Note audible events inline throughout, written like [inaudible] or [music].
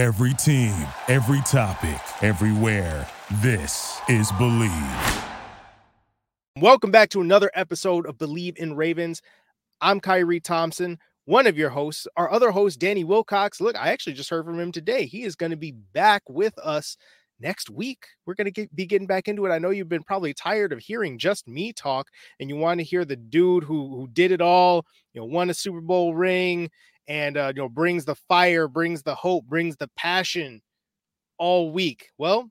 Every team, every topic, everywhere. This is Believe. Welcome back to another episode of Believe in Ravens. I'm Kyrie Thompson, one of your hosts. Our other host, Danny Wilcox. Look, I actually just heard from him today. He is going to be back with us next week. We're going to get, be getting back into it. I know you've been probably tired of hearing just me talk, and you want to hear the dude who who did it all. You know, won a Super Bowl ring, and uh, you know brings the fire, brings the hope, brings the passion all week. Well,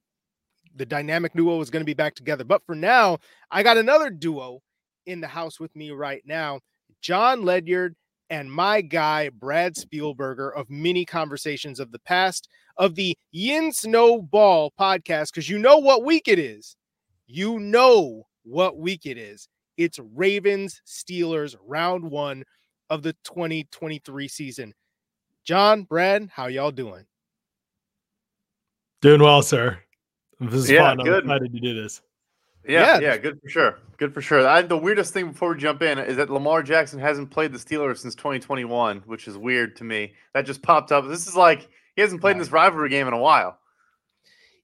the dynamic duo is going to be back together. But for now, I got another duo in the house with me right now, Jon Ledyard and my guy Brad Spielberger of mini conversations of the past of the Yin Snowball podcast because you know what week it is. You know what week it is. It's Ravens Steelers round one of the 2023 season. John, Brad, how y'all doing? Doing well, sir. This is Yeah, fun. I'm good. excited to do this. Yeah, Yeah. yeah, good for sure. Good for sure. I, the weirdest thing before we jump in is that Lamar Jackson hasn't played the Steelers since 2021, which is weird to me. That just popped up. This is like he hasn't played in this rivalry game in a while.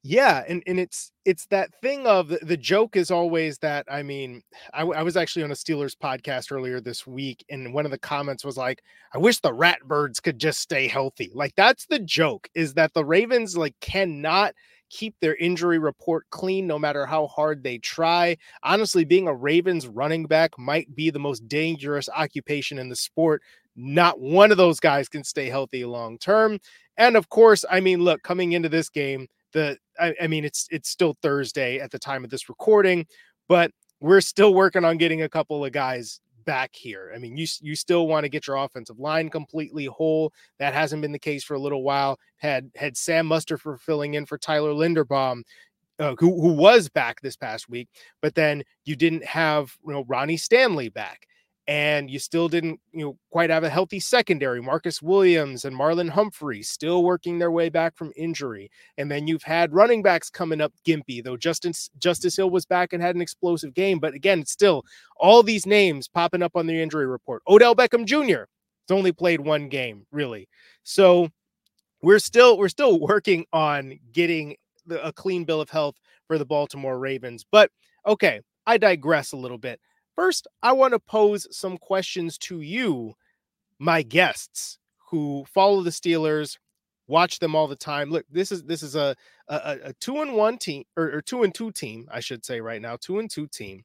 Yeah, and and it's it's that thing of the, joke is always that I mean, I, w- I was actually on a Steelers podcast earlier this week, and one of the comments was like, "I wish the Ratbirds could just stay healthy." Like that's the joke is that the Ravens like cannot keep their injury report clean no matter how hard they try. Honestly, being a Ravens running back might be the most dangerous occupation in the sport. Not one of those guys can stay healthy long term. And of course, I mean, look, coming into this game, the I, I mean it's it's still Thursday at the time of this recording, but we're still working on getting a couple of guys back here. I mean, you you still want to get your offensive line completely whole. That hasn't been the case for a little while. Had had Sam Mustipher filling in for Tyler Linderbaum. Uh, who, who was back this past week, but then you didn't have you know Ronnie Stanley back, and you still didn't you know quite have a healthy secondary. Marcus Williams and Marlon Humphrey still working their way back from injury. And then you've had running backs coming up gimpy, though Justin Justice Hill was back and had an explosive game. But again, still all these names popping up on the injury report. Odell Beckham Jr. has only played one game, really. So we're still we're still working on getting the, a clean bill of health for the Baltimore Ravens. But okay, I digress a little bit. First, I want to pose some questions to you, my guests who follow the Steelers, watch them all the time. Look, this is this is a a, a- two and one team or, or two and two team, I should say right now, two and two team.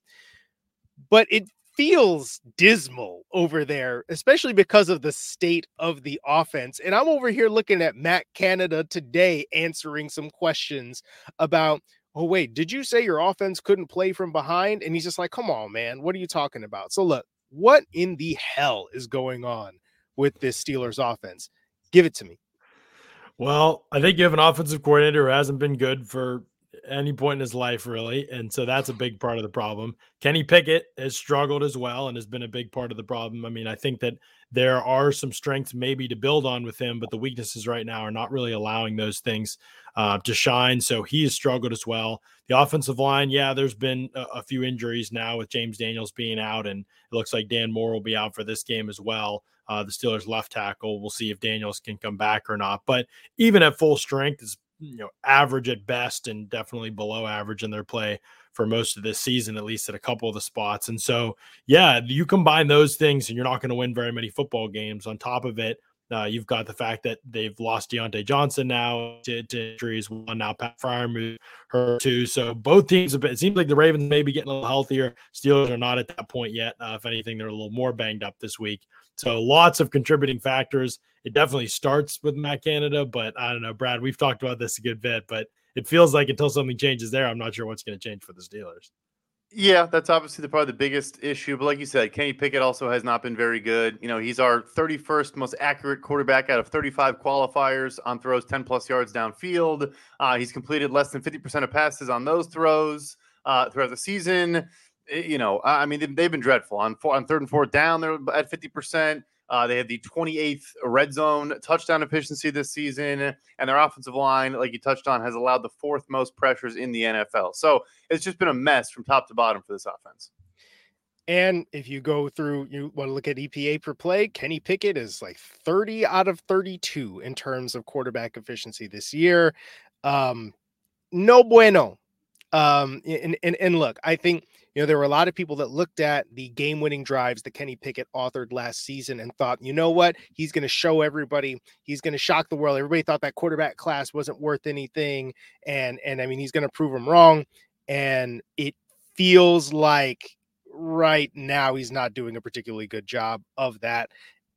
But it feels dismal over there, especially because of the state of the offense. And I'm over here looking at Matt Canada today answering some questions about, oh, wait, did you say your offense couldn't play from behind? And he's just like, come on, man, what are you talking about? So, look, what in the hell is going on with this Steelers offense? Give it to me. Well, I think you have an offensive coordinator who hasn't been good for any point in his life, really. And so that's a big part of the problem. Kenny Pickett has struggled as well and has been a big part of the problem. I mean, I think that there are some strengths maybe to build on with him, but the weaknesses right now are not really allowing those things uh, to shine. So he has struggled as well. The offensive line, yeah, there's been a, a few injuries now with James Daniels being out, and it looks like Dan Moore will be out for this game as well. Uh, the Steelers left tackle. We'll see if Daniels can come back or not. But even at full strength, is you know average at best and definitely below average in their play for most of this season, at least at a couple of the spots. And so, yeah, you combine those things, and you're not going to win very many football games. On top of it, uh, you've got the fact that they've lost Diontae Johnson now to, to injuries. One now, Pat Freiermuth hurt too. So both teams have been. It seems like the Ravens may be getting a little healthier. Steelers are not at that point yet. Uh, if anything, they're a little more banged up this week. So lots of contributing factors. It definitely starts with Matt Canada, but I don't know, Brad. We've talked about this a good bit, but it feels like until something changes there, I'm not sure what's going to change for the Steelers. Yeah, that's obviously the probably the biggest issue. But like you said, Kenny Pickett also has not been very good. You know, he's our 31st most accurate quarterback out of 35 qualifiers on throws 10 plus yards downfield. Uh, he's completed less than 50% of passes on those throws uh, throughout the season. Eh, You know, I mean, they've, been dreadful on four, on third and fourth down. They're at 50%. Uh, they had the 28th red zone touchdown efficiency this season, and their offensive line, like you touched on, has allowed the fourth most pressures in the NFL. So it's just been a mess from top to bottom for this offense. And if you go through, you want to look at EPA per play, Kenny Pickett is like 30 out of 32 in terms of quarterback efficiency this year. Um, no bueno. Um, and, and, and look, I think you know, there were a lot of people that looked at the game winning drives that Kenny Pickett authored last season and thought, you know what? He's going to show everybody, he's going to shock the world. Everybody thought that quarterback class wasn't worth anything. And, and I mean, he's going to prove them wrong. And it feels like right now he's not doing a particularly good job of that.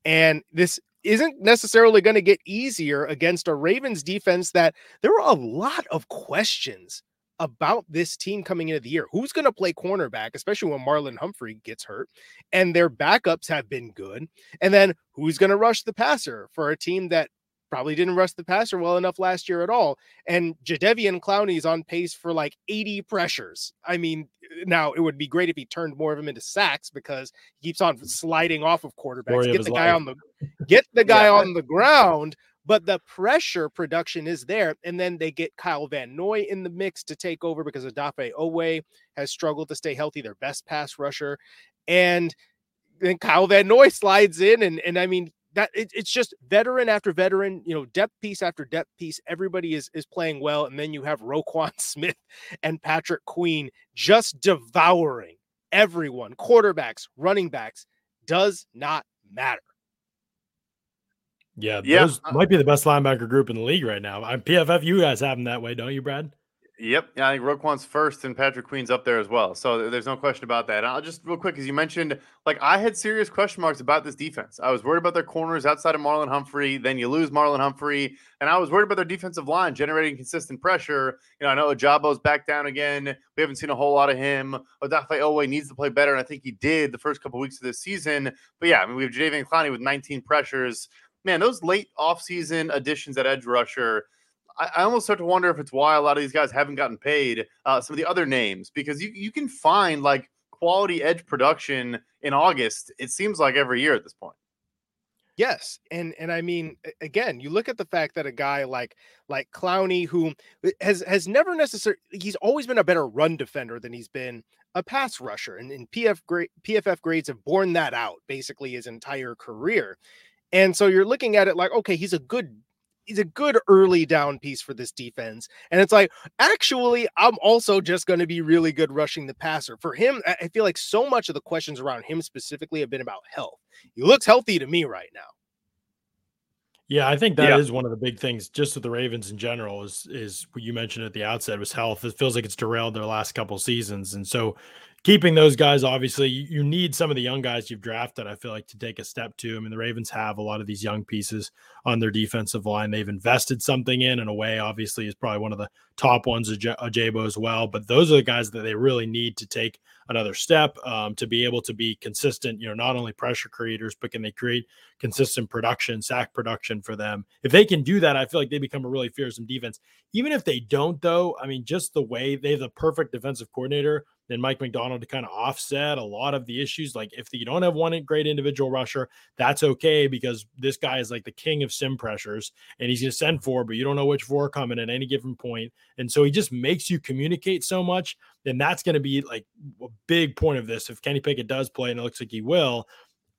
And this isn't necessarily going to get easier against a Ravens defense that there were a lot of questions about this team coming into the year. Who's going to play cornerback, especially when Marlon Humphrey gets hurt? And their backups have been good. And then who's going to rush the passer for a team that probably didn't rush the passer well enough last year at all? And Jadeveon Clowney is on pace for like 80 pressures. I mean, eh, now it would be great if he turned more of them into sacks because he keeps on sliding off of quarterbacks. Get the guy life. on the get the [laughs] guy yeah. on the ground but the pressure production is there. And then they get Kyle Van Noy in the mix to take over because Odafe Oweh has struggled to stay healthy, their best pass rusher. And then Kyle Van Noy slides in. And, and I mean, that it, it's just veteran after veteran, you know, depth piece after depth piece. Everybody is is playing well, and then you have Roquan [laughs] Smith and Patrick Queen just devouring everyone, quarterbacks, running backs. Does not matter. Yeah, yeah. those uh might be the best linebacker group in the league right now. I'm PFF. You guys have them that way, don't you, Brad? Yep. Yeah, I think Roquan's first and Patrick Queen's up there as well. So there's no question about that. I'll just real quick, as you mentioned, like I had serious question marks about this defense. I was worried about their corners outside of Marlon Humphrey. Then you lose Marlon Humphrey. And I was worried about their defensive line generating consistent pressure. You know, I know Ojabo's back down again. We haven't seen a whole lot of him. Odafe Oweh needs to play better. And I think he did the first couple of weeks of this season. But yeah, I mean, we have Jadeveon Clowney with 19 pressures man, those late offseason additions at edge rusher, I, I, almost start to wonder if it's why a lot of these guys haven't gotten paid uh, some of the other names because you, you can find like quality edge production in August, it seems like every year at this point. Yes, and and I mean again, you look at the fact that a guy like like Clowney, who uh, has has never necessarily he's always been a better run defender than he's been a pass rusher, and, and PF PFF grades have borne that out basically his entire career. And so you're looking at it like, okay, he's a good he's a good early down piece for this defense. And it's like, actually, I'm also just going to be really good rushing the passer. For him, I feel like so much of the questions around him specifically have been about health. He looks healthy to me right now. Yeah, I think that yeah. is one of the big things just with the Ravens in general is is what you mentioned at the outset was health. It feels like it's derailed their last couple seasons. And so keeping those guys, obviously, you need some of the young guys you've drafted, I feel like, to take a step to. I mean, the Ravens have a lot of these young pieces on their defensive line. They've invested something in, in a way, obviously, is probably one of the top ones, Ojabo as well. But those are the guys that they really need to take another step um, to be able to be consistent, you know, not only pressure creators, but can they create consistent production, sack production for them? If they can do that, I feel like they become a really fearsome defense. Even if they don't, though, I mean, just the way they have the perfect defensive coordinator then Mike Macdonald to kind of offset a lot of the issues. Like if you don't have one great individual rusher, that's okay because this guy is like the king of sim pressures and he's going to send four, but you don't know which four coming at any given point. And so he just makes you communicate so much. Then that's going to be like a big point of this. If Kenny Pickett does play, and it looks like he will,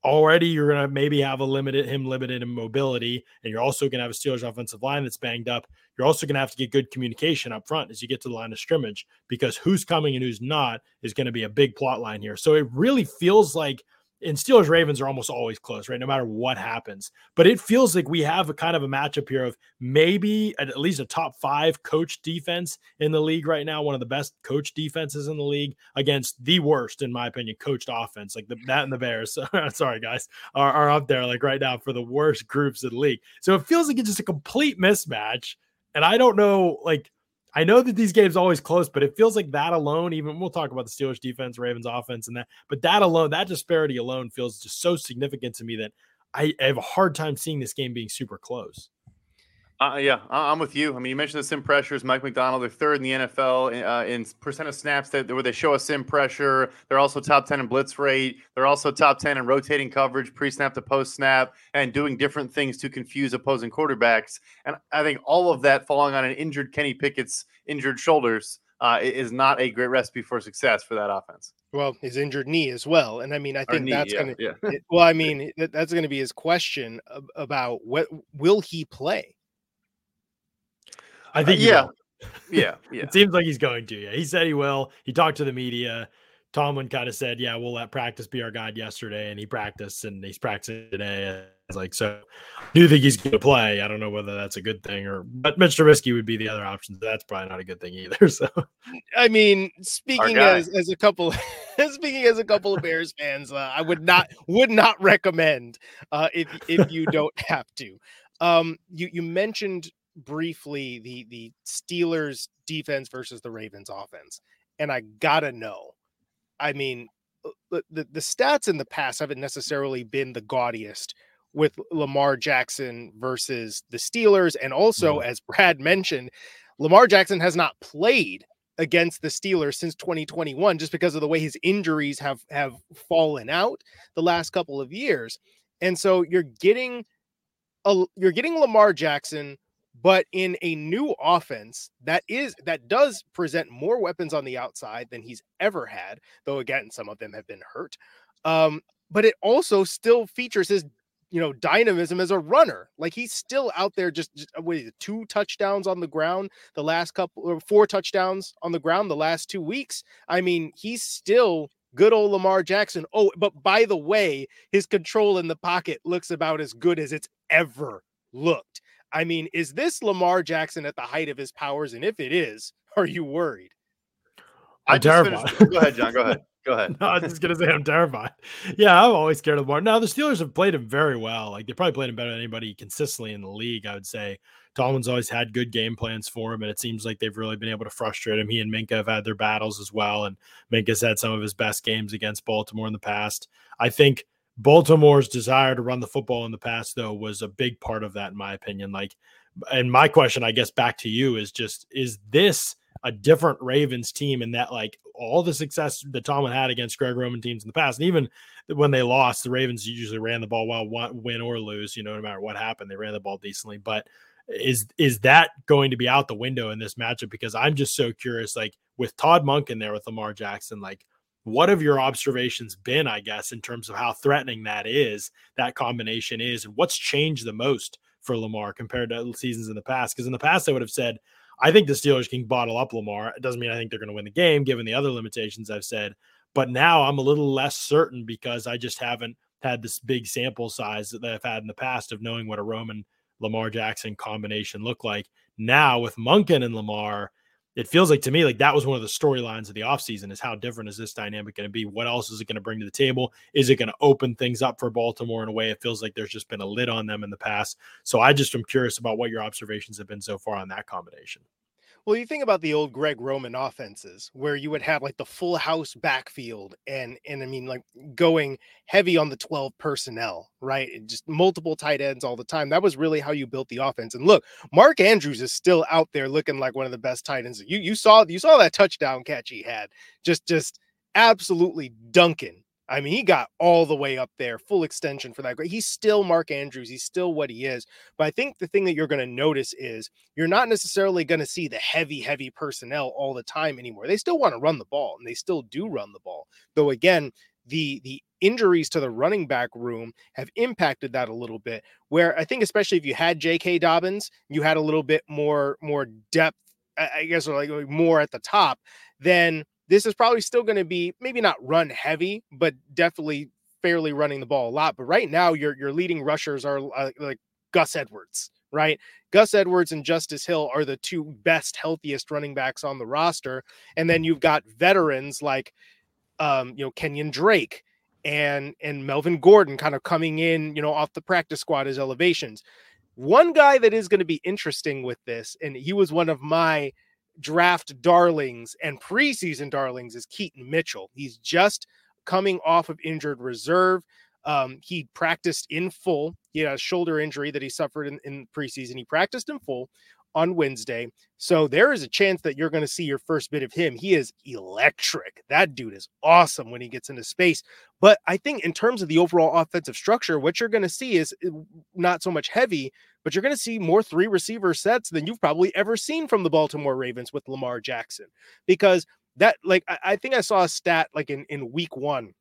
already you're going to maybe have a limited him limited in mobility and you're also going to have a Steelers offensive line that's banged up. You're also going to have to get good communication up front as you get to the line of scrimmage because who's coming and who's not is going to be a big plot line here. So it really feels like and Steelers Ravens are almost always close, right? No matter what happens. But it feels like we have a kind of a matchup here of maybe at least a top five coach defense in the league right now, one of the best coach defenses in the league against the worst, in my opinion, coached offense. Like the, that and the Bears, [laughs] sorry guys, are, are up there like right now for the worst groups in the league. So it feels like it's just a complete mismatch. And I don't know, like I know that these games always close, but it feels like that alone, even we'll talk about the Steelers defense, Ravens offense, and that, but that alone, that disparity alone feels just so significant to me that I, have a hard time seeing this game being super close. Uh, yeah, I'm with you. I mean, you mentioned the sim pressures. Mike Macdonald, they're third in the NFL uh, in percent of snaps that where they show a sim pressure. They're also top ten in blitz rate. They're also top ten in rotating coverage, pre-snap to post-snap, and doing different things to confuse opposing quarterbacks. And I think all of that falling on an injured Kenny Pickett's injured shoulders uh, is not a great recipe for success for that offense. Well, his injured knee as well, and I mean, I think knee, that's yeah, gonna. yeah. it- well, I [laughs] mean, that, that's going to be his question about what will he play? I think he yeah. Yeah, [laughs] yeah. It seems like he's going to. Yeah, he said he will. He talked to the media. Tomlin kind of said, "Yeah, we'll let practice be our guide." Yesterday, and he practiced, and he's practicing today. It's like, so I do think he's going to play. I don't know whether that's a good thing or, but Mitch Trubisky would be the other option. That's probably not a good thing either. [laughs] So I mean, speaking as as a couple, [laughs] speaking as a couple of Bears fans, uh, I would not would not recommend uh, if if you don't have to. Um, you you mentioned briefly the the Steelers defense versus the Ravens offense, and I gotta know. I mean, uh, the the, the stats in the past haven't necessarily been the gaudiest with Lamar Jackson versus the Steelers, and also as Brad [laughs] mentioned, Lamar Jackson has not played against the Steelers since 2021 just because of the way his injuries have have fallen out the last couple of years. And so you're getting a you're getting Lamar Jackson but in a new offense that is that does present more weapons on the outside than he's ever had, though again some of them have been hurt. Um but it also still features his you know dynamism as a runner. Like he's still out there just, just uh, two touchdowns on the ground the last couple or four touchdowns on the ground the last two weeks. I mean, he's still good old Lamar Jackson. Oh, but by the way, his control in the pocket looks about as good as it's ever looked. I mean, is this Lamar Jackson at the height of his powers? And if it is, [laughs] are you worried? I I'm just terrified. finished- [laughs] Go ahead, John. Go ahead. Go [laughs] ahead. no, I was just gonna say I'm terrified. Yeah, I'm always scared of Lamar. Now the Steelers have played him very well. Like they probably played him better than anybody consistently in the league. I would say Tomlin's always had good game plans for him, and it seems like they've really been able to frustrate him. He and Minkah have had their battles as well, and Minkah's had some of his best games against Baltimore in the past. I think Baltimore's desire to run the football in the past, though, was a big part of that, in my opinion. Like, and my question, I guess, back to you is just: Is this a different Ravens team in that like all the success that Tomlin had against Greg Roman teams in the past, and even when they lost, the Ravens usually ran the ball well, win or lose, you know, no matter what happened, they ran the ball decently. But is is that going to be out the window in this matchup? Because I'm just so curious, like with Todd Monken in there with Lamar Jackson, like what have your observations been, I guess, in terms of how threatening that is, that combination is, and what's changed the most for Lamar compared to seasons in the past? Because in the past, I would have said, I think the Steelers can bottle up Lamar. It doesn't mean I think they're going to win the game, given the other limitations I've said. But now I'm a little less certain because I just haven't had this big sample size that I've had in the past of knowing what a Roman Lamar Jackson combination looked like. Now with Monken and Lamar, it feels like to me like that was one of the storylines of the offseason is how different is this dynamic going to be? What else is it going to bring to the table? Is it going to open things up for Baltimore in a way it feels like there's just been a lid on them in the past? So I just am curious about what your observations have been so far on that combination. Well, you think about the old Greg Roman offenses where you would have like the full house backfield and and I mean like going heavy on the 12 personnel, right? Just multiple tight ends all the time. That was really how you built the offense. And look, Mark Andrews is still out there looking like one of the best tight ends. You you saw you saw that touchdown catch he had. Just just absolutely dunking. I mean, he got all the way up there, full extension for that. He's still Mark Andrews. He's still what he is. But I think the thing that you're going to notice is you're not necessarily going to see the heavy, heavy personnel all the time anymore. They still want to run the ball, and they still do run the ball. Though again, the the injuries to the running back room have impacted that a little bit. Where I think, especially if you had J.K. Dobbins, you had a little bit more more depth, I guess, or like more at the top. Then this is probably still going to be maybe not run heavy, but definitely fairly running the ball a lot. But right now, your your leading rushers are uh, like Gus Edwards, right? Gus Edwards and Justice Hill are the two best, healthiest running backs on the roster, and then you've got veterans like, um, you know, Kenyan Drake and and Melvin Gordon kind of coming in, you know, off the practice squad as elevations. One guy that is going to be interesting with this, and he was one of my draft darlings and preseason darlings is Keaton Mitchell. He's just coming off of injured reserve. Um, he practiced in full. He had a shoulder injury that he suffered in, in preseason. He practiced in full on Wednesday. So there is a chance that you're going to see your first bit of him. He is electric. That dude is awesome when he gets into space. But I think in terms of the overall offensive structure, what you're going to see is uh, not so much heavy, but you're going to see more three receiver sets than you've probably ever seen from the Baltimore Ravens with Lamar Jackson. Because that, like, I, I think I saw a stat like in, in week one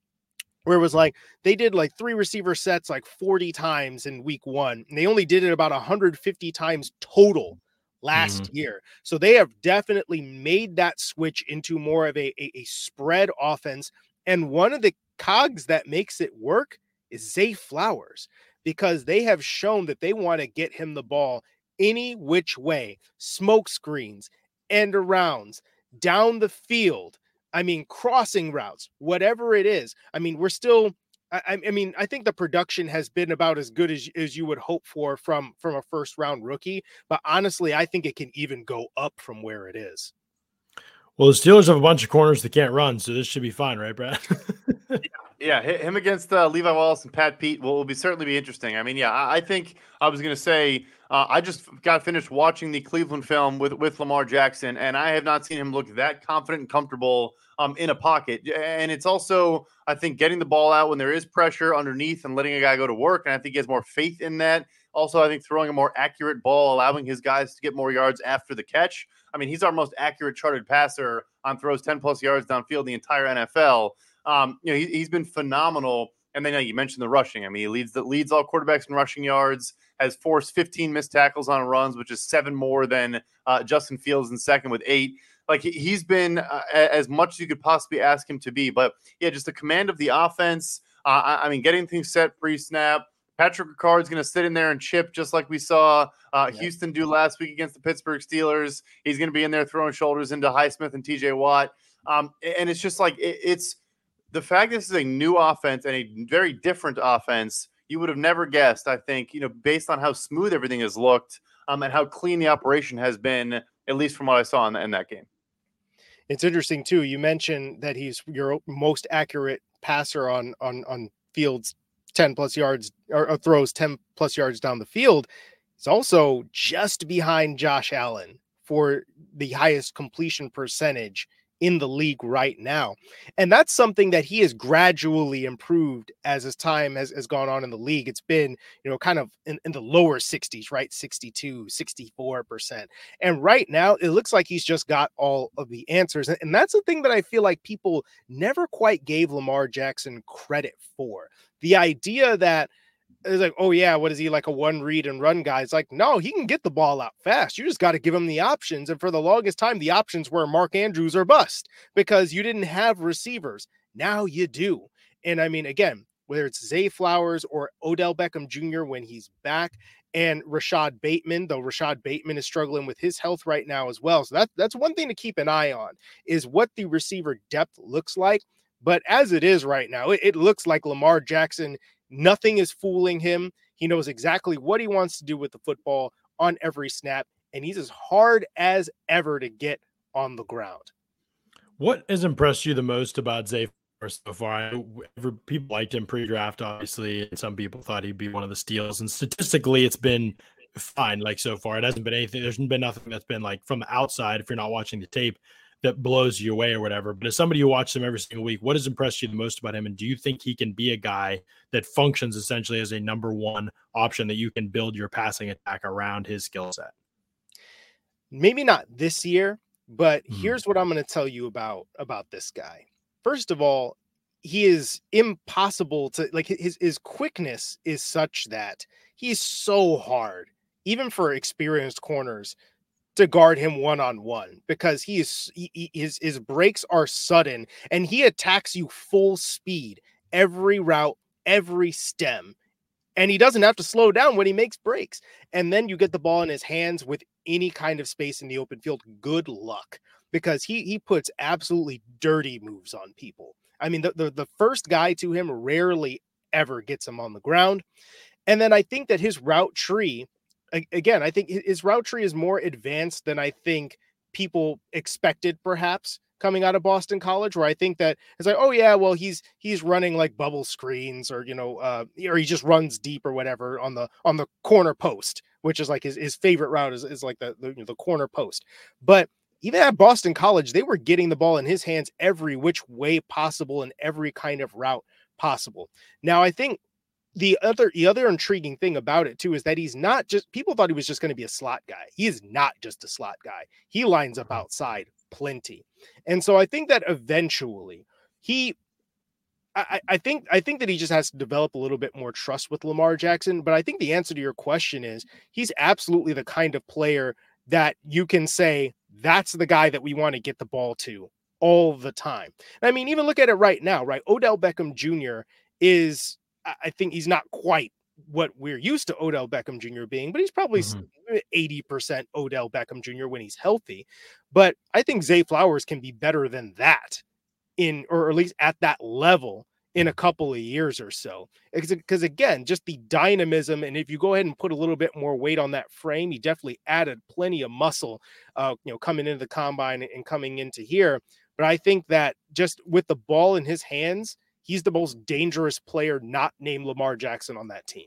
where it was like they did like three receiver sets like 40 times in week one, and they only did it about 150 times total last mm-hmm. year. So they have definitely made that switch into more of a, a, a, spread offense. And one of the cogs that makes it work is Zay Flowers because they have shown that they want to get him the ball any which way, smoke screens, end arounds, down the field. I mean, crossing routes, whatever it is. I mean, we're still. I, I, mean, I think the production has been about as good as, as you would hope for from from a first round rookie. But honestly, I think it can even go up from where it is. Well, the Steelers have a bunch of corners that can't run, so this should be fine, right, Brad? [laughs] yeah, him against uh, Levi Wallace and Pat Pete will, will be certainly be interesting. I mean, yeah, I, I think I was going to say uh, I just got finished watching the Cleveland film with with Lamar Jackson, and I have not seen him look that confident and comfortable um, in a pocket. And it's also, I think, getting the ball out when there is pressure underneath and letting a guy go to work. And I think he has more faith in that. Also, I think throwing a more accurate ball, allowing his guys to get more yards after the catch. I mean, he's our most accurate charted passer on throws 10 plus yards downfield the entire NFL. Um, you know, he, has been phenomenal. And then you mentioned the rushing. I mean, he leads the leads all quarterbacks in rushing yards. Has forced 15 missed tackles on runs, which is seven more than uh, Justin Fields in second with eight. Like he's been uh, as much as you could possibly ask him to be. But yeah, just the command of the offense. Uh, I, I mean, getting things set pre-snap Patrick Ricard's going to sit in there and chip just like we saw uh, Houston do last week against the Pittsburgh Steelers. He's going to be in there throwing shoulders into Highsmith and TJ Watt. Um, and it's just like it, it's the fact this is a new offense and a very different offense. You would have never guessed, I think, you know, based on how smooth everything has looked um, and how clean the operation has been, at least from what I saw in, in that game. It's interesting too. You mentioned that he's your most accurate passer on on on fields 10 plus yards or, or throws 10 plus yards down the field. He's also just behind Josh Allen for the highest completion percentage in the league right now. And that's something that he has gradually improved as his time has, has gone on in the league. It's been, you know, kind of in, in the lower 60s, right? 62, 64%. And right now, it looks like he's just got all of the answers. And, and that's the thing that I feel like people never quite gave Lamar Jackson credit for. The idea that it's like, oh yeah, what is he like a one read and run guy? It's like, no, he can get the ball out fast. You just got to give him the options. And for the longest time, the options were Mark Andrews or bust because you didn't have receivers. Now you do. And I mean, again, whether it's Zay Flowers or Odell Beckham Jr. when he's back, and Rashod Bateman, though Rashod Bateman is struggling with his health right now as well. So that, that's one thing to keep an eye on is what the receiver depth looks like. But as it is right now, it, it looks like Lamar Jackson Nothing is fooling him. He knows exactly what he wants to do with the football on every snap, and he's as hard as ever to get on the ground. What has impressed you the most about Zay so far? people liked him pre-draft, obviously, and some people thought he'd be one of the steals. And statistically, it's been fine. Like so far, it hasn't been anything. There's been nothing that's been like from the outside. If you're not watching the tape, that blows you away or whatever. But as somebody who watches him every single week, what has impressed you the most about him? And do you think he can be a guy that functions essentially as a number one option that you can build your passing attack around his skill set? Maybe not this year, but mm-hmm. here's what I'm going to tell you about about this guy. First of all, he is impossible to like his his quickness is such that he's so hard even for experienced corners to guard him one on one because he is he, his his breaks are sudden and he attacks you full speed every route, every stem. And he doesn't have to slow down when he makes breaks. And then you get the ball in his hands with any kind of space in the open field. Good luck because he he puts absolutely dirty moves on people. I mean, the, the, the first guy to him rarely ever gets him on the ground. And then I think that his route tree again, I think his route tree is more advanced than I think people expected, perhaps. coming out of Boston College, where I think that it's like, oh yeah, well he's he's running like bubble screens or you know, uh, or he just runs deep or whatever on the on the corner post, which is like his, his favorite route is, is like the the, you know, the corner post. But even at Boston College, they were getting the ball in his hands every which way possible in every kind of route possible. Now I think the other the other intriguing thing about it too is that he's not just people thought he was just going to be a slot guy. He is not just a slot guy. He lines up uh-huh. outside plenty. And so I think that eventually he I, I think I think that he just has to develop a little bit more trust with Lamar Jackson. But I think the answer to your question is he's absolutely the kind of player that you can say that's the guy that we want to get the ball to all the time. I mean, even look at it right now, right? Odell Beckham Jr. is I think he's not quite what we're used to Odell Beckham Jr. being, but he's probably mm-hmm. 80% Odell Beckham Jr. when he's healthy. But I think Zay Flowers can be better than that in, or at least at that level in a couple of years or so. Because again, just the dynamism, and if you go ahead and put a little bit more weight on that frame, he definitely added plenty of muscle, uh, you know, coming into the combine and coming into here. But I think that just with the ball in his hands, he's the most dangerous player not named Lamar Jackson on that team.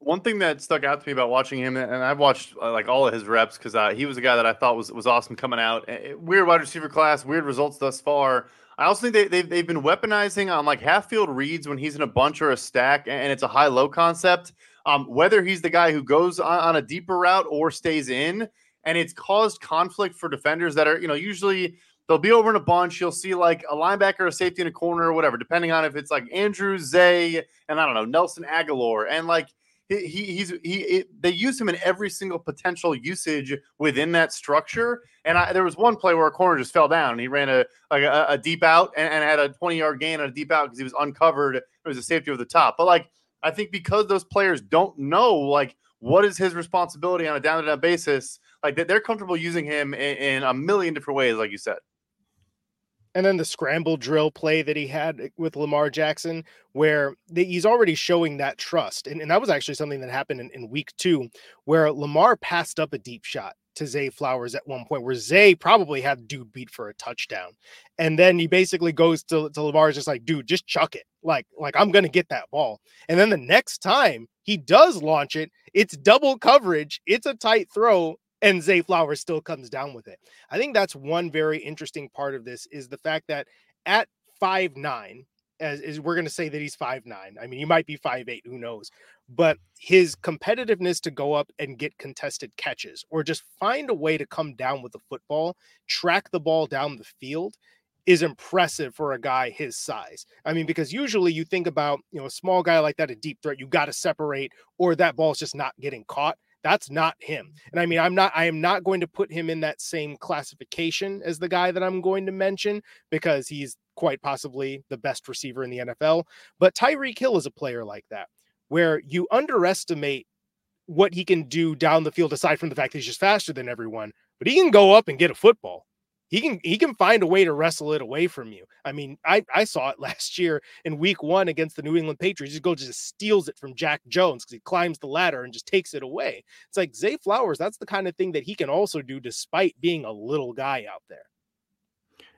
One thing that stuck out to me about watching him, and I've watched uh, like all of his reps because uh, he was a guy that I thought was was awesome coming out. Weird wide receiver class, weird results thus far. I also think they, they've, they've been weaponizing on like half field reads when he's in a bunch or a stack, and it's a high low concept. Um, whether he's the guy who goes on, on a deeper route or stays in, and it's caused conflict for defenders that are, you know, usually they'll be over in a bunch. You'll see like a linebacker, a safety in a corner, or whatever, depending on if it's like Andrew Zay and I don't know Nelson Agholor, and like he, he's he it, they use him in every single potential usage within that structure. And I, there was one play where a corner just fell down and he ran a like a, a deep out and, and, had a 20 yard gain on a deep out because he was uncovered. It was a safety over the top. But like I think because those players don't know like what is his responsibility on a down to down basis, like they're comfortable using him in a million different ways, like you said. And then the scramble drill play that he had eh, with Lamar Jackson, where the, he's already showing that trust. And, and that was actually something that happened in, in week two, where Lamar passed up a deep shot to Zay Flowers at one point, where Zay probably had dude beat for a touchdown. And then he basically goes to, to Lamar's just like, dude, just chuck it. Like, like I'm gonna get that ball. And then the next time he does launch it, it's double coverage, it's a tight throw, and Zay Flowers still comes down with it. I think that's one very interesting part of this is the fact that at five nine, as is we're going to say that he's five nine. I mean, he might be five eight, who knows? But his competitiveness to go up and get contested catches, or just find a way to come down with the football, track the ball down the field, is impressive for a guy his size. I mean, because usually you think about you know a small guy like that, a deep threat, you got to separate, or that ball's just not getting caught. That's not him. And I mean, I'm not, I am not going to put him in that same classification as the guy that I'm going to mention because he's quite possibly the best receiver in the NFL. But Tyreek Hill is a player like that, where you underestimate what he can do down the field, aside from the fact that he's just faster than everyone, but he can go up and get a football he can he can find a way to wrestle it away from you. I mean, I I saw it [laughs] last year in week one against the New England Patriots. He goes just steals it from Jack Jones because he climbs the ladder and just takes it away. It's like Zay Flowers, that's the kind of thing that he can also do despite being a little guy out there.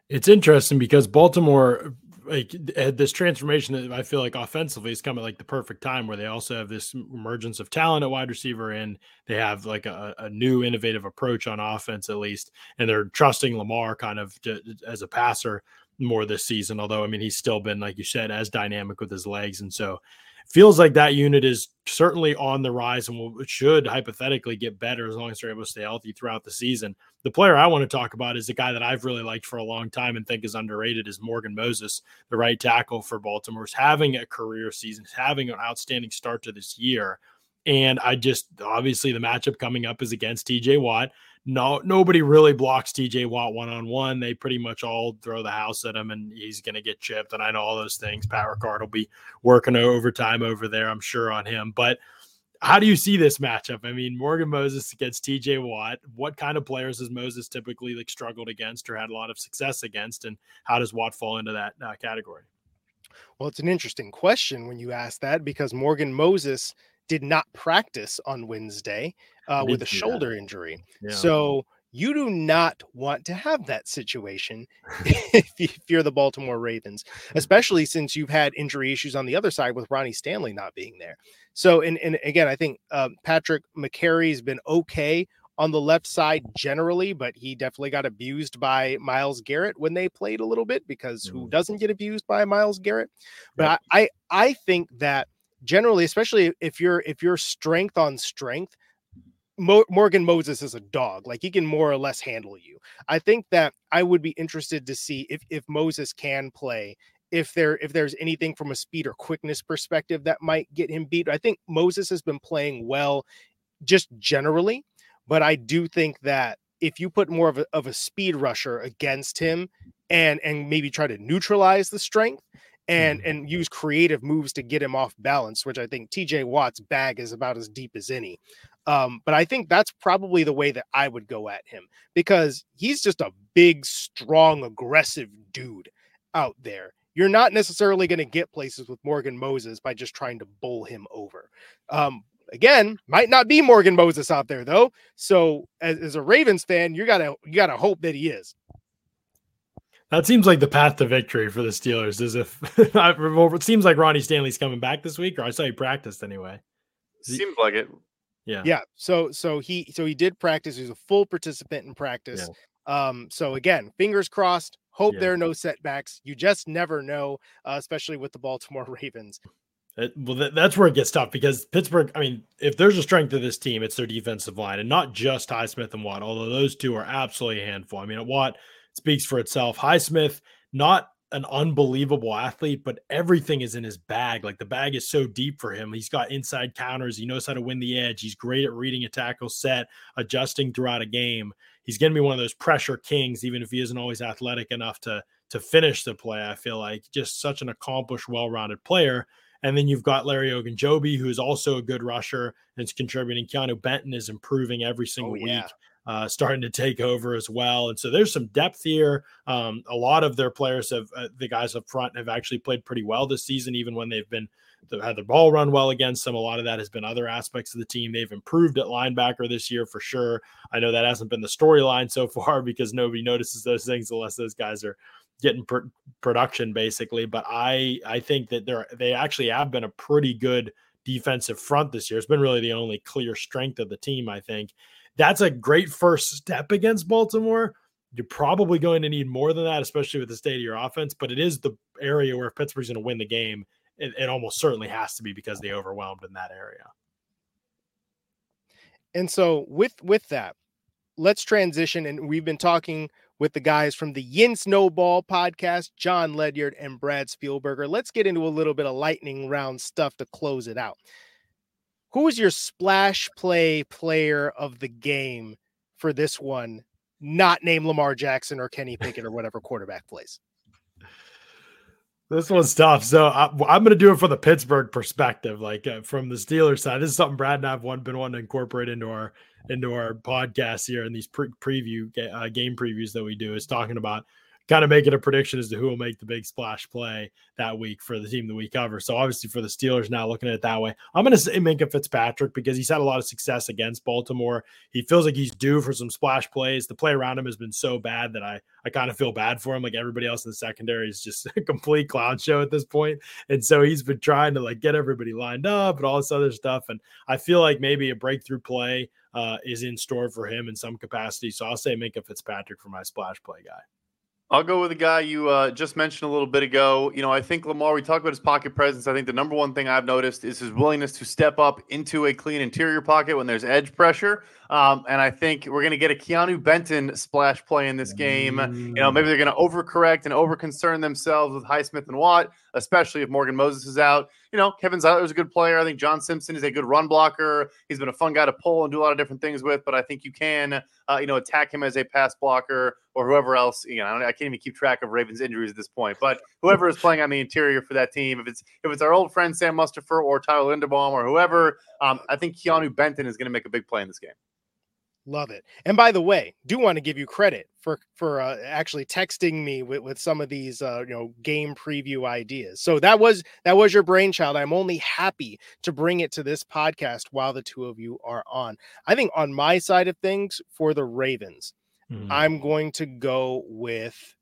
It's interesting because Baltimore like eh, this transformation that I feel like offensively is coming like the perfect time where they also have this emergence of talent at wide receiver and they have like a, a new innovative approach on offense at least, and they're trusting Lamar kind of to, as a passer more this season. Although I mean he's still been like you said as dynamic with his legs, and so feels like that unit is certainly on the rise and will, should hypothetically get better as long as they're able to stay healthy throughout the season. The player I want to talk about is a guy that I've really liked for a long time and think is underrated is Morgan Moses, the right tackle for Baltimore, is having a career season, having an outstanding start to this year. And I just obviously the matchup coming up is against TJ Watt no nobody really blocks TJ Watt one on one. They pretty much all throw the house at him, and he's going to get chipped. And I know all those things. Pat Ricard will be working overtime over there, I'm sure, on him. But how do you see this matchup? I mean, Morgan Moses against TJ Watt. What kind of players has Moses typically like struggled against or had a lot of success against, and how does Watt fall into that uh, category? Well, it's an interesting question when you ask that because Morgan Moses did not practice on Wednesday uh, with a shoulder that. injury. Yeah. So You do not want to have that situation [laughs] [laughs] if you're the Baltimore Ravens, especially since you've had injury issues on the other side with Ronnie Stanley not being there. So, and, and again, I think um, Patrick Mekari's been okay on the left side generally, but he definitely got abused by Myles Garrett when they played a little bit because who doesn't get abused by Myles Garrett? But. I, I I think that generally, especially if you're if you're strength on strength, Mo- Morgan Moses is a dog. Like he can more or less handle you. I think that I would be interested to see if if Moses can play. If there if there's anything from a speed or quickness perspective that might get him beat. I think Moses has been playing well just generally, but I do think that if you put more of a, of a speed rusher against him and and maybe try to neutralize the strength, and mm-hmm. and use creative moves to get him off balance, which I think TJ Watt's bag is about as deep as any. Um, but I think that's probably the way that I would go at him because he's just a big, strong, aggressive dude out there. You're not necessarily going to get places with Morgan Moses by just trying to bowl him over. Um, again, might not be Morgan Moses out there though. So as, as a Ravens fan, you gotta you gotta hope that he is. That seems like the path to victory for the Steelers. Is if [laughs] it seems like Ronnie Stanley's coming back this week, or I saw he practiced anyway. Seems like it. Yeah. Yeah. So so he so he did practice. He was a full participant in practice. Yeah. Um, so again, fingers crossed. Hope yeah. there are no setbacks. You just never know, uh, especially with the Baltimore [laughs] Ravens. It, well, that, that's where it gets tough because Pittsburgh. I mean, if there's a strength of this team, it's their defensive line, and not just Highsmith and Watt. Although those two are absolutely a handful. I mean, Watt speaks for itself. Highsmith, not an unbelievable athlete, but everything is in his bag. Like the bag is so deep for him. He's got inside counters. He knows how to win the edge. He's great at reading a tackle set, adjusting throughout a game. He's going to be one of those pressure kings, even if he isn't always athletic enough to to finish the play. I feel like just such an accomplished, well-rounded player. And then you've got Larry Ogunjobi, who is also a good rusher and is contributing. Keanu Benton is improving every oh, single oh, yeah. week uh, starting to take over as well. And so there's some depth here. Um, a lot of their players have, uh, the guys up front have actually played pretty well this season, even when they've been they've had their ball run well against them. A lot of that has been other aspects of the team. They've improved at linebacker this year for sure. I know that hasn't been the storyline so [laughs] far because nobody notices those things unless those guys are getting pr- production basically. But I I think that they're they actually have been a pretty good defensive front this year. It's been really the only clear strength of the team, I think that's a great first step against Baltimore. You're probably going to need more than that, especially with the state of your offense. But it is the area where Pittsburgh's going to win the game, it, it almost certainly has to be because they overwhelmed in that area. And so with with that, let's transition. And we've been talking with the guys from the Yin Snowball podcast, Jon Ledyard and Brad Spielberger. Let's get into a little bit of lightning round stuff to close it out who was your splash play player of the game for this one? Not named Lamar Jackson or Kenny Pickett or [laughs] whatever quarterback plays. This one's tough. So I, am going to do it from the Pittsburgh perspective, like uh, from the Steelers side. This is something Brad and I've one, been wanting to incorporate into our into our podcast here and these pre- preview uh, game previews that we do is talking about kind of making a prediction as to who will make the big splash play that week for the team that we cover. So obviously for the Steelers now looking at it that way, I'm going to say Minkah Fitzpatrick because he's had a lot of success against Baltimore. He feels like he's due for some splash plays. The play around him has been so bad that I I kind of feel bad for him. Like everybody else in the secondary is just [laughs] a complete clown show at this point. And so he's been trying to like get everybody lined up and all this other stuff. And I feel like maybe a breakthrough play uh, is in store for him in some capacity. So I'll say Minkah Fitzpatrick for my splash play guy. I'll go with a guy you uh, just mentioned a little bit ago. You know, I think Lamar, we talked about his pocket presence. I think the number one thing I've noticed is his willingness to step up into a clean interior pocket when there's edge pressure. Um, and I think we're going to get a Keanu Benton splash play in this game. You know, maybe they're going to overcorrect and overconcern themselves with Highsmith and Watt, especially if Morgan Moses is out. You know, Kevin Zeitler is a good player. I think John Simpson is a good run blocker. He's been a fun guy to pull and do a lot of different things with. But I think you can, uh, you know, attack him as a pass blocker or whoever else. You know, I, I can't even keep track of Ravens injuries at this point. But whoever is playing on the interior for that team, if it's if it's our old friend Sam Mustipher or Tyler Linderbaum or whoever, um, I think Keanu Benton is going to make a big play in this game. Love it. And by the way, do want to give you credit for for uh, actually texting me with, with some of these uh, you know game preview ideas. So that was that was your brainchild. I'm only happy to bring it to this podcast while the two of you are on. I think on my side of things for the Ravens, mm-hmm. I'm going to go with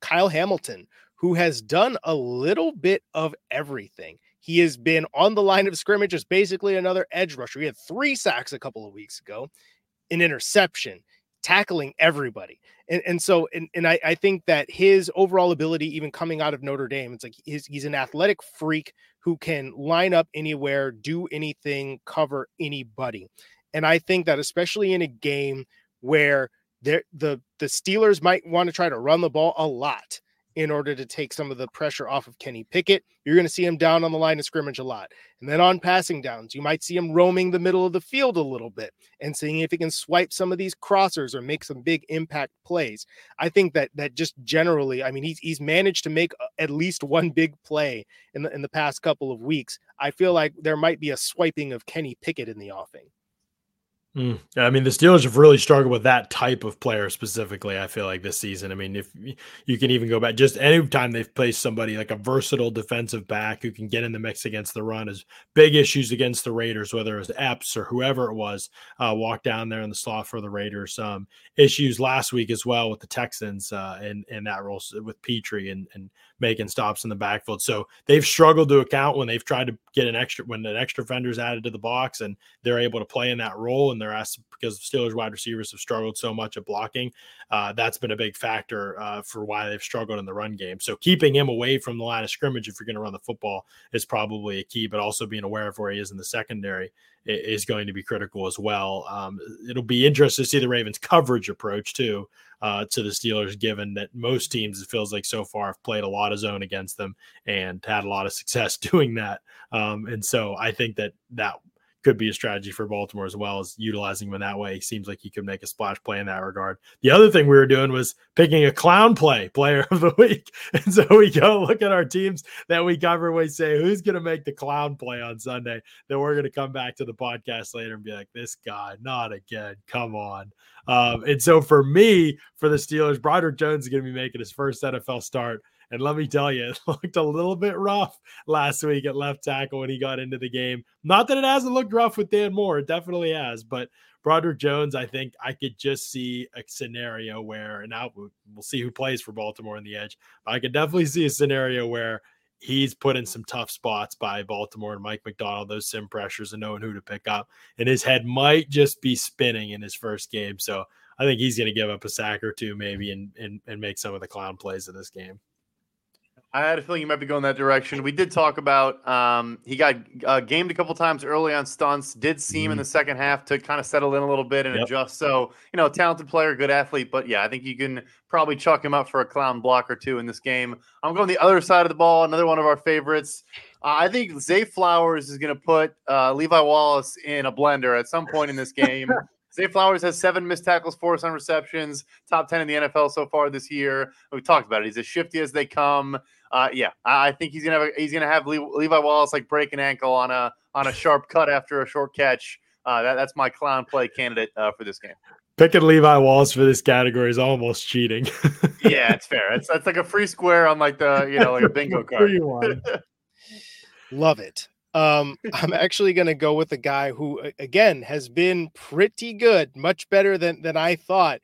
Kyle Hamilton, who has done a little bit of everything. He has been on the line of scrimmage as basically another edge rusher. He had three sacks a couple of weeks ago, an interception, tackling everybody. And, and so, and, and I, I think that his overall ability, even coming out of Notre Dame, it's like he's, he's an athletic freak who can line up anywhere, do anything, cover anybody. And I think that especially in a game where the the Steelers might want to try to run the ball a lot in order to take some of the pressure off of Kenny Pickett. You're going to see him down on the line of scrimmage a lot. And then on passing downs, you might see him roaming the middle of the field a little bit and seeing if he can swipe some of these crossers or make some big impact plays. I think that that just generally, I mean, he's he's managed to make uh, at least one big play in the in the past couple of weeks. I feel like there might be a swiping of Kenny Pickett in the offing. Mm. I mean, the Steelers have really struggled with that type of player specifically. I feel like this season. I mean, if you can even go back, just any time they've placed somebody like a versatile defensive back who can get in the mix against the run, is big issues against the Raiders, whether it was Epps or whoever it was, uh, walk down there in the slot for the Raiders. Um, issues last week as well with the Texans uh, in in that role with Pitre and and making stops in the backfield. So they've struggled to account when they've tried to get an extra when an extra is added to the box and they're able to play in that role. And they're asked because Steelers wide receivers have struggled so much at blocking. Uh, that's been a big factor uh, for why they've struggled in the run game. So keeping him away from the line of scrimmage if you're going to run the football is probably a key, but also being aware of where he is in the secondary is going to be critical as well. Um, it'll be interesting to see the Ravens coverage approach too uh, to the Steelers, given that most teams it feels like so far have played a lot of zone against them and had a lot of success [laughs] doing that. Um, and so I think that that could be a strategy for Baltimore as well as utilizing him in that way. He seems like he could make a splash play in that regard. The other thing we were doing was picking a clown play player of the [laughs] week. And so we go look at our teams that we cover. We say, who's going to make the clown play on Sunday? Then we're going to come back to the podcast later and be like, this guy, not again. Come on. Um, and so for me, for the Steelers, Broderick Jones is going to be making his first NFL start. And let me tell you, [laughs] it looked a little bit rough last week at left tackle when he got into the game. Not that it hasn't looked rough with Dan Moore, it definitely has. But Broderick Jones, I think I could just see a scenario where, and now we'll see who plays for Baltimore in the edge. I could definitely see a scenario where he's put in some tough spots by Baltimore and Mike Macdonald, those sim pressures and knowing who to pick up. And his head might just be spinning in his first game. So I think he's going to give up a sack or two maybe and, and, and make some of the clown plays in this game. I had a feeling you might be going that direction. We did talk about um, he got uh, gamed a couple times early on stunts. Did seem mm-hmm. in the second half to kind of settle in a little bit and yep. adjust. So you know, talented player, good athlete, but yeah, I think you can probably chalk him up for a clown block or two in this game. I'm going the other side of the ball. Another one of our favorites. Uh, I think Zay Flowers is going to put uh, Levi Wallace in a blender at some point in this game. [laughs] Zay Flowers has seven missed tackles, force on receptions, top 10 in the NFL so far this year. We talked about it. He's as shifty as they come. Uh, yeah, I think he's gonna have he's gonna have Levi Wallace like break an ankle on a on a sharp cut after a short catch. Uh, that, that's my clown play candidate uh, for this game. Picking Levi Wallace for this category is almost cheating. [laughs] yeah, it's fair. It's that's like a free square on like the you know like a bingo [laughs] card. [laughs] Love it. Um, I'm actually going to go with a guy who, again, has been pretty good, much better than than I thought,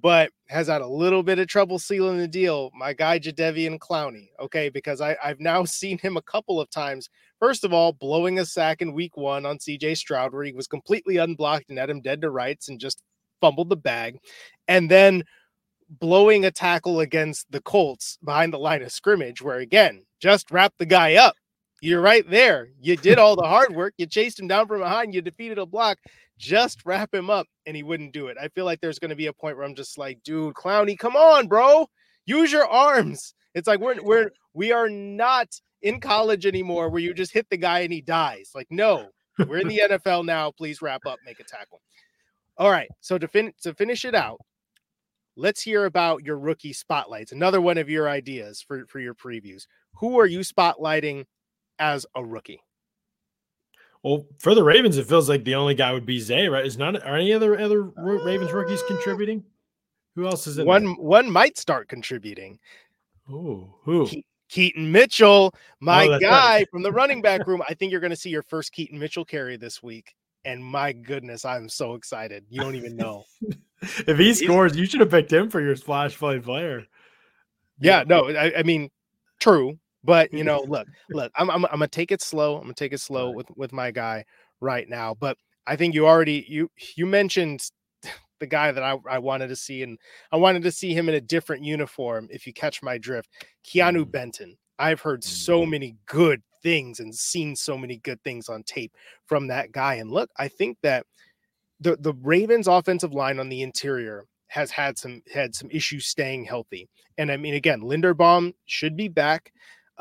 but has had a little bit of trouble sealing the deal. My guy Jadeveon Clowney, okay, because I, I've now [laughs] seen him a couple of times. First of all, blowing a sack in Week One on C.J. Stroud, where he was completely unblocked and had him dead to rights and just fumbled the bag, and then blowing a tackle against the Colts behind the line of scrimmage, where again, just wrap the guy up you're right there. You did all the hard work. You chased him down from behind. You defeated a block. Just wrap him up, and he wouldn't do it. I feel like there's going to be a point where I'm just like, dude, Clowney, come on, bro, use your arms. It's like we're we're we are not in college anymore, where you just hit the guy and he dies. Like, no, we're in the [laughs] NFL now. Please wrap up, make a tackle. All right. So to fin- to finish it out, let's hear about your rookie spotlights. Another one of your ideas for for your previews. Who are you spotlighting as a rookie. Well, for the Ravens, it feels like the only guy would be Zay, right? Is not are any other other Ravens rookies uh, contributing? Who else is in one? There? One might start contributing. Oh, who? Ke- Keaton Mitchell, my oh, guy right. [laughs] from the running back room. I think you're going to see your first Keaton Mitchell carry this week, and my goodness, I'm so excited. You don't even know. [laughs] if he scores, you should have picked him for your splash play player. Yeah, no, I, I mean, true, but you know, [laughs] look, look, I'm, I'm I'm gonna take it slow. I'm gonna take it slow with with my guy right now. But I think you already you you mentioned [laughs] the guy that I, I wanted to see, and I wanted to see him in a different uniform. If you catch my drift, Keanu Mm. Benton. I've heard so many good things and seen so many good things on tape from that guy. And look, I think that the the Ravens offensive line on the interior has had some had some issues staying healthy. And I mean, again, Linderbaum should be back.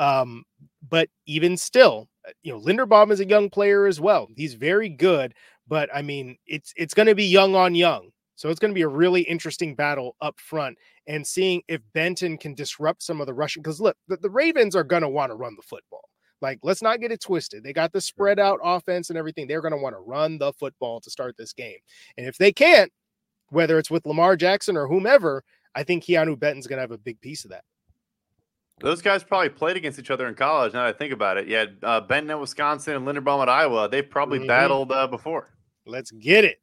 Um, but even still, you know, Linderbaum is a young player as well. He's very good, but I mean, it's it's going to be young on young. So it's going to be a really interesting battle up front and seeing if Benton can disrupt some of the rushing. Because look, the, the Ravens are going to want to run the football. Like, let's not get it twisted. They got the spread out offense and everything. They're going to want to run the football to start this game. And if they can't, whether it's with Lamar Jackson or whomever, I think Keanu Benton's going to have a big piece of that. Those guys probably played against each other in college. Now that I think about it, yeah, uh, Benton at Wisconsin and Linderbaum at Iowa. They've probably Mhm. battled uh, before. Let's get it.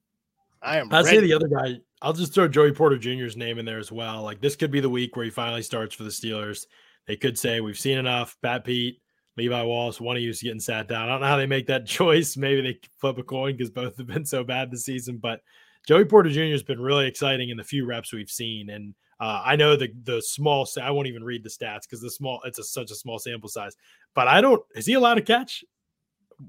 I am I'll say the other guy. I'll just throw Joey Porter Jr.'s name in there as well. Like this could be the week where he finally starts for the Steelers. They could say we've seen enough. Pat Pete, Levi Wallace, one of you is getting sat down. I don't know how they make that [laughs] choice. Maybe they flip a coin because both have been so bad this season. But Joey Porter Jr. has been really exciting in the few reps we've seen. And uh, I know the the small. I won't even read the stats because the small. It's a, such a small sample size. But I don't. Is he allowed to catch?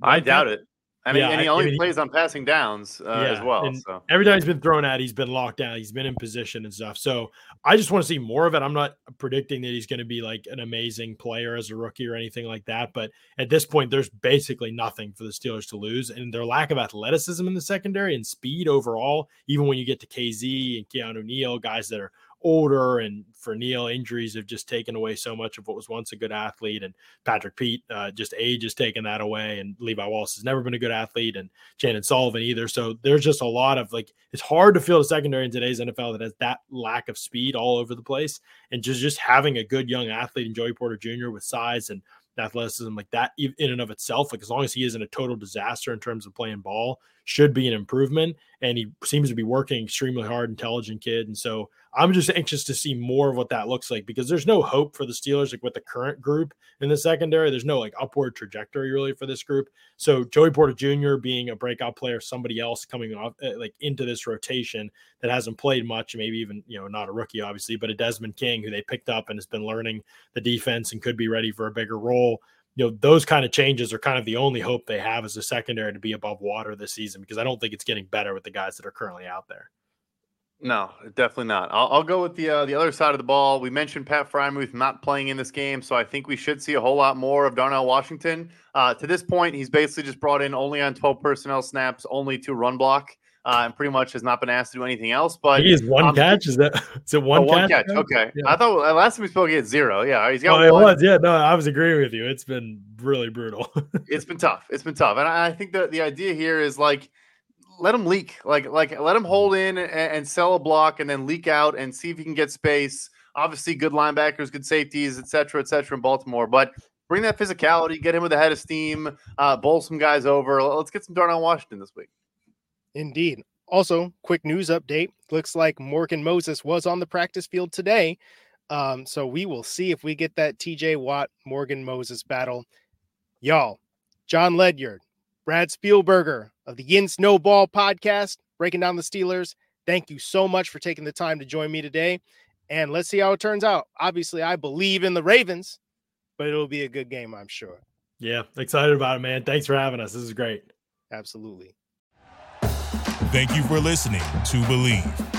I One doubt it. And, he, Yeah, and he I- I only mean, plays on passing downs uh, as well. So every time he's been thrown at, he's been locked down. He's been in position and stuff. So I just want to see more of it. I'm not predicting that he's going to be like an amazing player as a rookie or anything like that. But at this point, there's basically nothing for the Steelers to lose. And their lack of athleticism in the secondary and speed overall, even when you get to Kazee and Keanu Neal, guys that are older and for Neal, injuries have just taken away so much of what was once a good athlete and Patrick Pete uh, just age has taken that away and Levi Wallace has never been a good athlete and Chandon Sullivan either. So there's just a lot of like it's hard to field a secondary in today's NFL that has that lack of speed all over the place. And just just having a good young athlete in Joey Porter Jr. with size and athleticism like that in and of itself, like as long as he isn't a total disaster in terms of playing ball, should be an improvement. And he seems to be working extremely hard, intelligent kid. And so I'm just anxious to see more of what that looks like because there's no hope for the Steelers like with the current group in the secondary. There's no like upward trajectory really for this group. So Joey Porter Jr. being a breakout player, somebody else coming off uh, like into this rotation that hasn't played much, maybe even you know not a rookie obviously, but a Desmond King who they picked up and has been learning the defense and could be ready for a bigger role. You know those kind of changes are kind of the only hope they have as a secondary to be above water this season because I don't think it's getting better with the guys that are currently out there. No, definitely not. I'll, I'll go with the uh, the other side of the ball. We mentioned Pat Freiermuth not playing in this game, so I think we should see a whole lot more of Darnell Washington. Uh, to this point, he's basically just brought in only on 12 personnel snaps, only to run block, uh, and pretty much has not been asked to do anything else. But he is one um, catch. Is that [laughs] is it one, oh, one catch? catch. Okay, Yeah. I thought uh, last time we spoke, he had zero. Yeah, he's got Oh, it was. Yeah, no, I was agreeing with you. It's been really brutal. [laughs] it's been tough. It's been tough, and I, I think that the idea here is like let him leak, like like let him hold in and, and sell a block, and then leak out and see if he can get space. Obviously, good linebackers, good safeties, et cetera, et cetera, in Baltimore, but. Bring that physicality, get him with a head of steam, uh, bowl some guys over. Let's get some Darnell Washington this week. Indeed. Also, quick news update. Looks like Morgan Moses was on the practice field today. Um, so we will see if we get that TJ Watt Morgan Moses battle. Y'all, Jon Ledyard, Brad Spielberger of the Yin Snowball podcast, breaking down the Steelers. Thank you so much for taking the time to join me today. And let's see how it turns out. Obviously, I believe in the Ravens, but it'll be a good game, I'm sure. yeah, excited about it, man. Thanks for having us. This is great. Absolutely. Thank you for listening to Bleav.